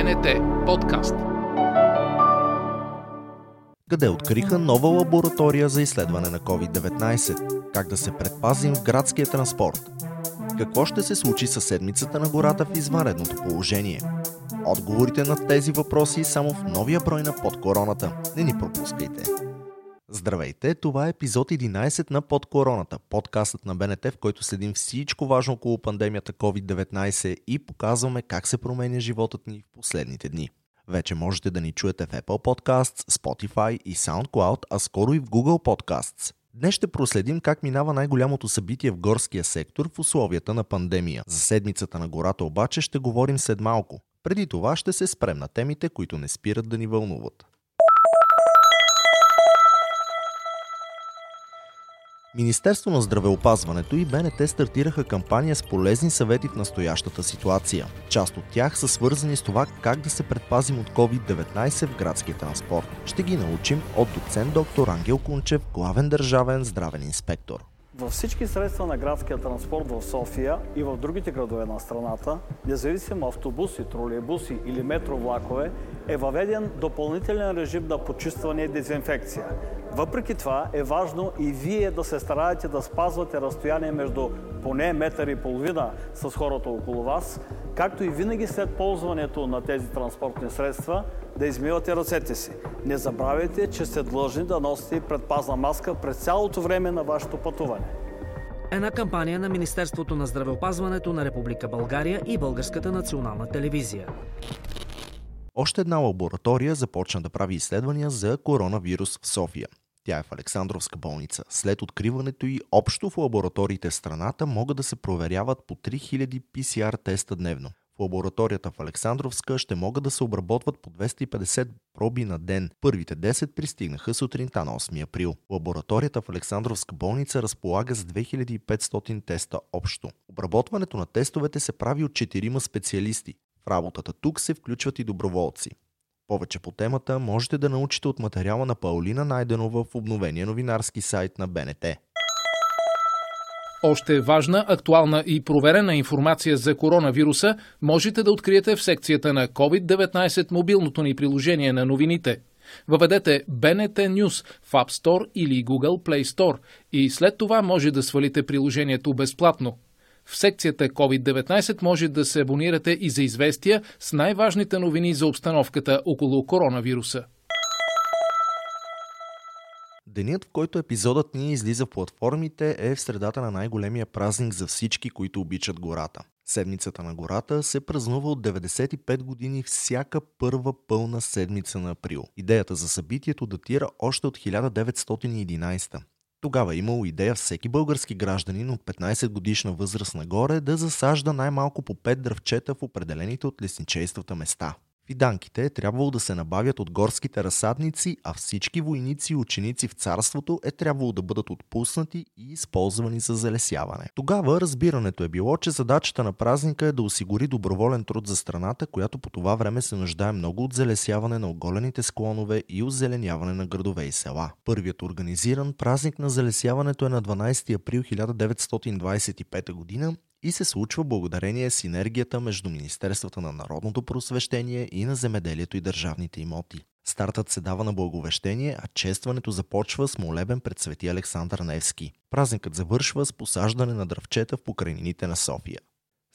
БНТ подкаст. къде откриха нова лаборатория за изследване на COVID-19. Как да се предпазим в градския транспорт. Какво ще се случи със седмицата на гората в извънредното положение? Отговорите на тези въпроси само в новия брой на Под короната. Не ни пропускайте! Здравейте, това е епизод 11 на Под короната, подкастът на БНТ, в който следим всичко важно около пандемията COVID-19 и показваме как се променя животът ни в последните дни. Вече можете да ни чуете в Apple Podcasts, Spotify и SoundCloud, а скоро и в Google Podcasts. Днес ще проследим как минава най-голямото събитие в горския сектор в условията на пандемия. За седмицата на гората обаче ще говорим след малко. Преди това ще се спрем на темите, които не спират да ни вълнуват. Министерство на здравеопазването и БНТ стартираха кампания с полезни съвети в настоящата ситуация. Част от тях са свързани с това как да се предпазим от COVID-19 в градския транспорт. Ще ги научим от доцент доктор Ангел Кунчев, главен държавен здравен инспектор. Във всички средства на градския транспорт в София и в другите градове на страната, независимо автобуси, тролейбуси или метровлакове, е въведен допълнителен режим на почистване и дезинфекция. Въпреки това е важно и вие да се стараете да спазвате разстояние между поне метър и половина с хората около вас, както и винаги след ползването на тези транспортни средства да измивате ръцете си. Не забравяйте, че сте длъжни да носите предпазна маска през цялото време на вашето пътуване. Една кампания на Министерството на здравеопазването на Република България и Българската национална телевизия. Още една лаборатория започна да прави изследвания за коронавирус в София. Тя е в Александровска болница. След откриването и общо в лабораториите в страната могат да се проверяват по 3000 PCR теста дневно. В лабораторията в Александровска ще могат да се обработват по 250 проби на ден. Първите 10 пристигнаха сутринта на 8 април. Лабораторията в Александровска болница разполага с 2500 теста общо. Обработването на тестовете се прави от 4 специалисти. В работата тук се включват и доброволци. Повече по темата можете да научите от материала на Паулина Найденова в обновения новинарски сайт на БНТ. Още важна, актуална и проверена информация за коронавируса можете да откриете в секцията на COVID-19 мобилното ни приложение на новините. Въведете BNT News в App Store или Google Play Store и след това може да свалите приложението безплатно. В секцията COVID-19 може да се абонирате и за известия с най-важните новини за обстановката около коронавируса. Денят, в който епизодът ни излиза в платформите е в средата на най-големия празник за всички, които обичат гората. Седмицата на гората се празнува от 95 години всяка първа пълна седмица на април. Идеята за събитието датира още от 1911. Тогава е имало идея всеки български гражданин от 15 годишна възраст нагоре да засажда най-малко по 5 дръвчета в определените от лесничействата места. Фиданките е трябвало да се набавят от горските разсадници, а всички войници и ученици в царството е трябвало да бъдат отпуснати и използвани за залесяване. Тогава разбирането е било, че задачата на празника е да осигури доброволен труд за страната, която по това време се нуждае много от залесяване на оголените склонове и озеленяване на градове и села. Първият организиран празник на залесяването е на 12 април 1925 година и се случва благодарение синергията между Министерствата на народното просвещение и на земеделието и държавните имоти. Стартът се дава на благовещение, а честването започва с молебен пред свети Александър Невски. Празникът завършва с посаждане на дръвчета в покрайнините на София.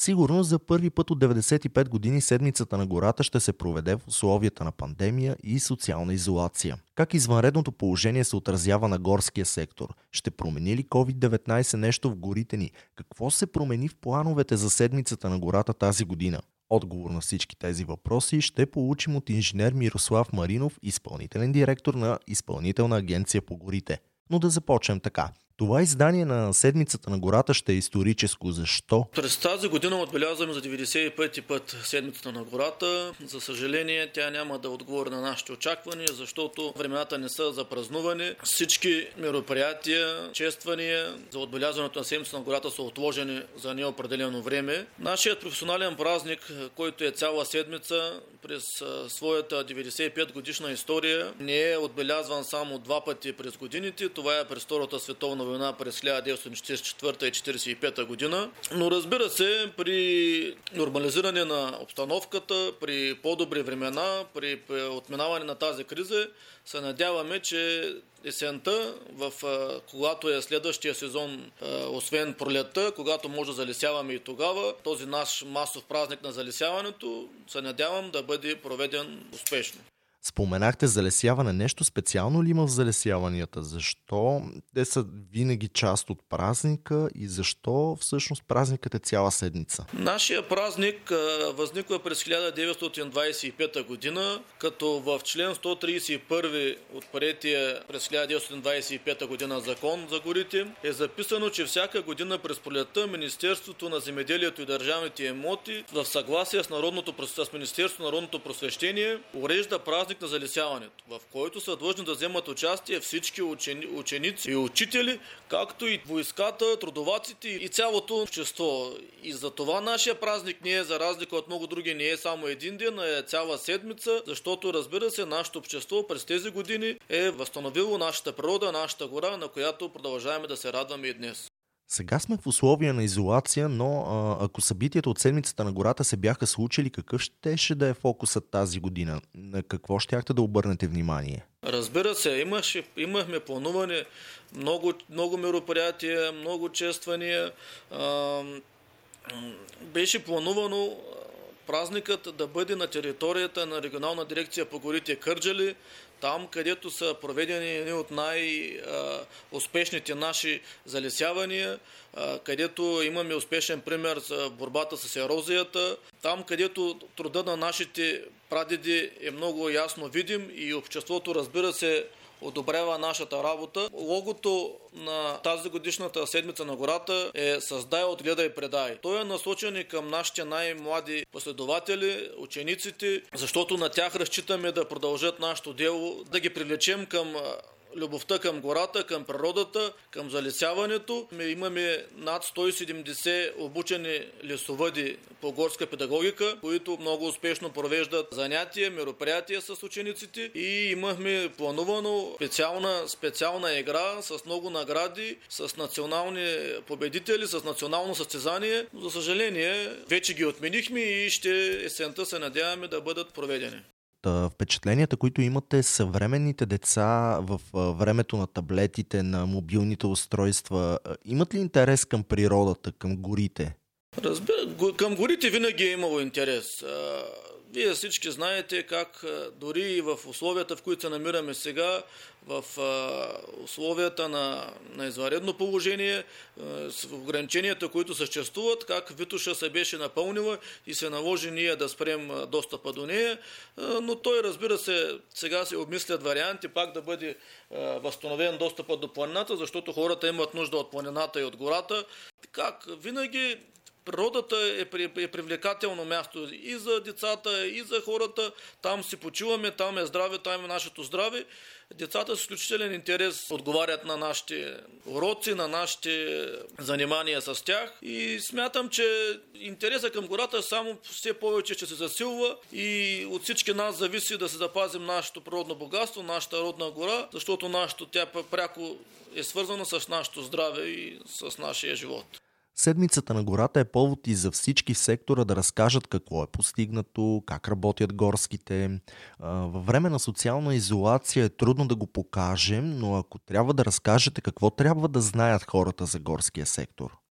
Сигурно за първи път от 95 години седмицата на гората ще се проведе в условията на пандемия и социална изолация. Как извънредното положение се отразява на горския сектор? Ще промени ли COVID-19 нещо в горите ни? Какво се промени в плановете за седмицата на гората тази година? Отговор на всички тези въпроси ще получим от инженер Мирослав Маринов, изпълнителен директор на Изпълнителна агенция по горите. Но да започнем така. Това издание на Седмицата на гората ще е историческо. Защо? През тази година отбелязваме за 95-ти път Седмицата на гората. За съжаление, тя няма да отговори на нашите очаквания, защото времената не са за празнуване. Всички мероприятия, чествания за отбелязването на Седмицата на гората са отложени за неопределено време. Нашият професионален празник, който е цяла седмица, през своята 95 годишна история не е отбелязван само два пъти през годините. Това е през Втората световна война през 1944 и 1945 година. Но разбира се, при нормализиране на обстановката, при по-добри времена, при отминаване на тази криза, се надяваме, че есента, в, когато е следващия сезон, освен пролетта, когато може да залесяваме и тогава, този наш масов празник на залесяването, се надявам да бъде проведен успешно. Споменахте залесяване. Нещо специално ли има в залесяванията? Защо те са винаги част от празника и защо всъщност празникът е цяла седмица? Нашия празник възниква през 1925 година, като в член 131 от приятия през 1925 година закон за горите е записано, че всяка година през пролетта Министерството на земеделието и държавните емоти в съгласие с, Народното, с Министерството на народното просвещение урежда празник празник на залесяването, в който са длъжни да вземат участие всички учени, ученици и учители, както и войската, трудоваците и цялото общество. И за това нашия празник не е, за разлика от много други, не е само един ден, а е цяла седмица, защото разбира се, нашето общество през тези години е възстановило нашата природа, нашата гора, на която продължаваме да се радваме и днес. Сега сме в условия на изолация, но а, ако събитията от седмицата на гората се бяха случили, какъв щеше да е фокусът тази година? На какво щяхте да обърнете внимание? Разбира се, имаше, имахме плануване много, много мероприятия, много чествания. А, беше планувано празникът да бъде на територията на регионална дирекция по горите Кърджали, там където са проведени едни от най-успешните наши залесявания, където имаме успешен пример за борбата с ерозията, там където труда на нашите прадеди е много ясно видим и обществото разбира се одобрява нашата работа. Логото на тази годишната седмица на гората е Създай, отгледай, предай. Той е насочен и към нашите най-млади последователи, учениците, защото на тях разчитаме да продължат нашето дело, да ги привлечем към любовта към гората, към природата, към залесяването. Ми имаме над 170 обучени лесовъди по горска педагогика, които много успешно провеждат занятия, мероприятия с учениците и имахме планувано специална, специална игра с много награди, с национални победители, с национално състезание. За съжаление, вече ги отменихме и ще есента се надяваме да бъдат проведени впечатленията, които имате съвременните деца в времето на таблетите, на мобилните устройства, имат ли интерес към природата, към горите? Разбира, към горите винаги е имало интерес. Вие всички знаете как дори и в условията, в които се намираме сега, в условията на, на изваредно положение, с ограниченията, които съществуват, как Витуша се беше напълнила и се наложи ние да спрем достъпа до нея, но той разбира се, сега се обмислят варианти пак да бъде възстановен достъпът до планината, защото хората имат нужда от планината и от гората. Как винаги природата е, е привлекателно място и за децата, и за хората. Там си почиваме, там е здраве, там е нашето здраве. Децата с изключителен интерес отговарят на нашите уроци, на нашите занимания с тях и смятам, че интереса към гората само все повече ще се засилва и от всички нас зависи да се запазим нашето природно богатство, нашата родна гора, защото нашето тя пряко е свързано с нашето здраве и с нашия живот. Седмицата на гората е повод и за всички в сектора да разкажат какво е постигнато, как работят горските. Във време на социална изолация е трудно да го покажем, но ако трябва да разкажете какво трябва да знаят хората за горския сектор –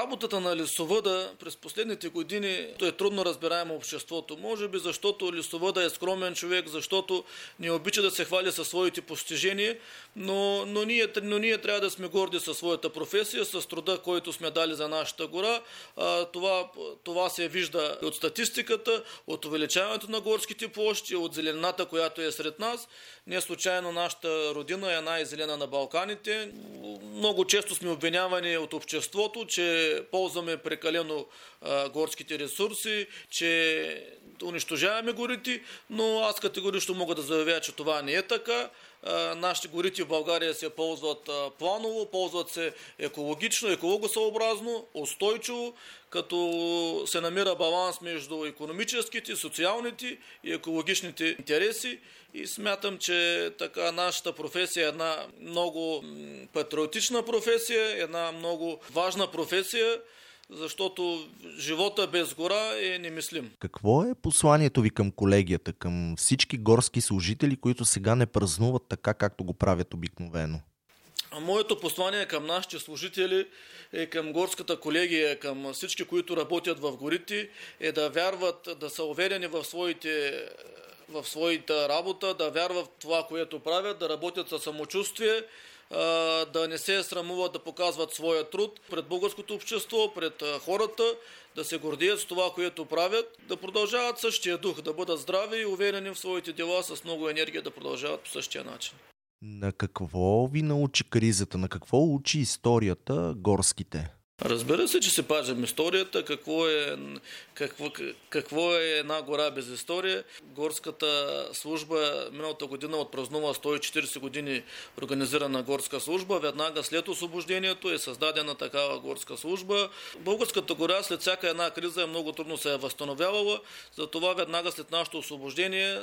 работата на лесовъда през последните години е трудно разбираемо обществото. Може би защото лесовъда е скромен човек, защото не обича да се хвали със своите постижения, но, но, ние, но ние трябва да сме горди със своята професия, с труда, който сме дали за нашата гора. А, това, това се вижда от статистиката, от увеличаването на горските площи, от зелената, която е сред нас. Не случайно нашата родина е най-зелена на Балканите. Много често сме обвинявани от обществото, че ползваме прекалено а, горските ресурси, че унищожаваме горите, но аз категорично мога да заявя, че това не е така. Нашите горите в България се ползват планово, ползват се екологично, екологосъобразно, устойчиво, като се намира баланс между економическите, социалните и екологичните интереси. И смятам, че така нашата професия е една много патриотична професия, една много важна професия, защото живота без гора е немислим. Какво е посланието ви към колегията, към всички горски служители, които сега не празнуват така, както го правят обикновено? Моето послание към нашите служители е към горската колегия, към всички, които работят в горите, е да вярват, да са уверени в своите в своята работа, да вярват в това, което правят, да работят със самочувствие, да не се срамуват да показват своя труд пред българското общество, пред хората, да се гордеят с това, което правят, да продължават същия дух, да бъдат здрави и уверени в своите дела с много енергия да продължават по същия начин. На какво ви научи кризата? На какво учи историята горските? Разбира се, че се пазим историята, какво е, какво, какво е една гора без история. Горската служба миналата година отпразнува 140 години организирана горска служба. Веднага след освобождението е създадена такава горска служба. Българската гора след всяка една криза е много трудно се е възстановявала. Затова веднага след нашето освобождение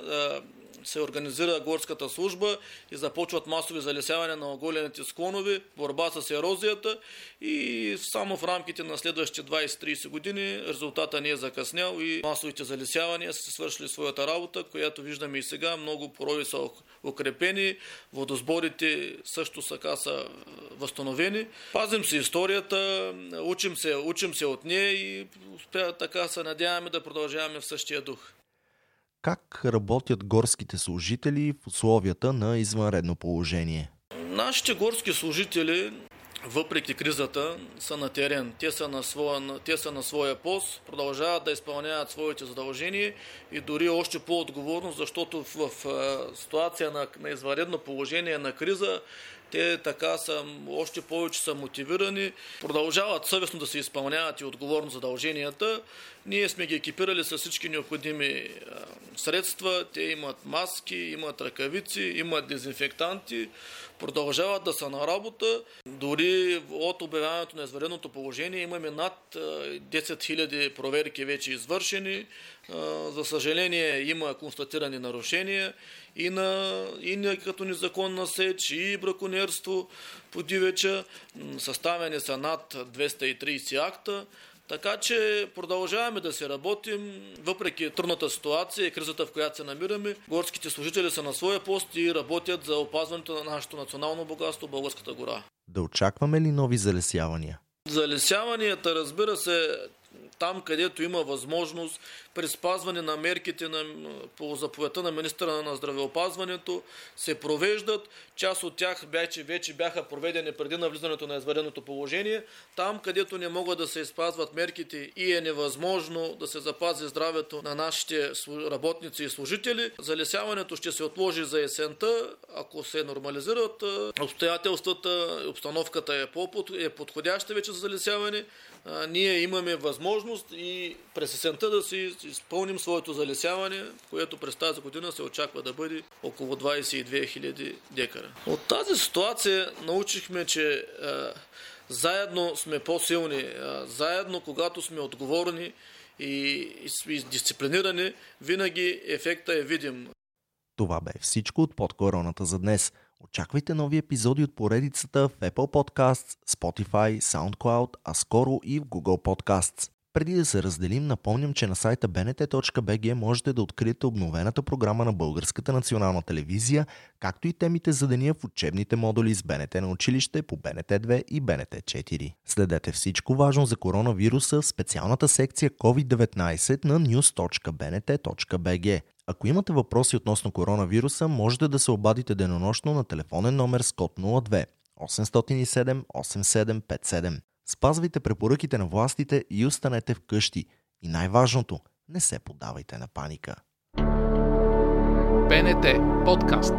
се организира горската служба и започват масови залесяване на оголените склонови, борба с ерозията и само в рамките на следващите 20-30 години резултата не е закъснял и масовите залесявания са свършили своята работа, която виждаме и сега. Много порови са укрепени, водосборите също така са възстановени. Пазим се историята, учим се, учим се от нея и така се надяваме да продължаваме в същия дух как работят горските служители в условията на извънредно положение? Нашите горски служители въпреки кризата, са на терен. Те са на, своя, те са на своя пост, продължават да изпълняват своите задължения и дори още по-отговорно, защото в, в ситуация на, на извънредно положение на криза те така са, още повече са мотивирани, продължават съвестно да се изпълняват и отговорно задълженията. Ние сме ги екипирали с всички необходими средства. Те имат маски, имат ръкавици, имат дезинфектанти, продължават да са на работа. Дори от обявяването на извареното положение имаме над 10 000 проверки вече извършени. За съжаление има констатирани нарушения и, на, и на, като незаконна сеч, и браконьерство по дивеча. Съставени са над 230 акта. Така че продължаваме да се работим, въпреки трудната ситуация и кризата, в която се намираме. Горските служители са на своя пост и работят за опазването на нашето национално богатство, Българската гора. Да очакваме ли нови залесявания? Залесяванията, разбира се, там, където има възможност, при спазване на мерките на, по заповедта на министра на здравеопазването, се провеждат. Част от тях вече, вече бяха проведени преди навлизането на извареното положение. Там, където не могат да се изпазват мерките и е невъзможно да се запази здравето на нашите работници и служители, залесяването ще се отложи за есента, ако се нормализират обстоятелствата, обстановката е, по е подходяща вече за залесяване ние имаме възможност и през есента да си изпълним своето залесяване, което през тази година се очаква да бъде около 22 000 декара. От тази ситуация научихме, че а, заедно сме по-силни, а, заедно когато сме отговорни и, и дисциплинирани, винаги ефекта е видим. Това бе всичко от под короната за днес – Очаквайте нови епизоди от поредицата в Apple Podcasts, Spotify, SoundCloud, а скоро и в Google Podcasts. Преди да се разделим, напомням, че на сайта bnt.bg можете да откриете обновената програма на Българската национална телевизия, както и темите за деня в учебните модули с БНТ на училище по БНТ 2 и БНТ 4. Следете всичко важно за коронавируса в специалната секция COVID-19 на news.bnt.bg. Ако имате въпроси относно коронавируса, можете да се обадите денонощно на телефонен номер с код 02 807 8757. Спазвайте препоръките на властите и останете вкъщи. И най-важното, не се подавайте на паника. БНТ подкаст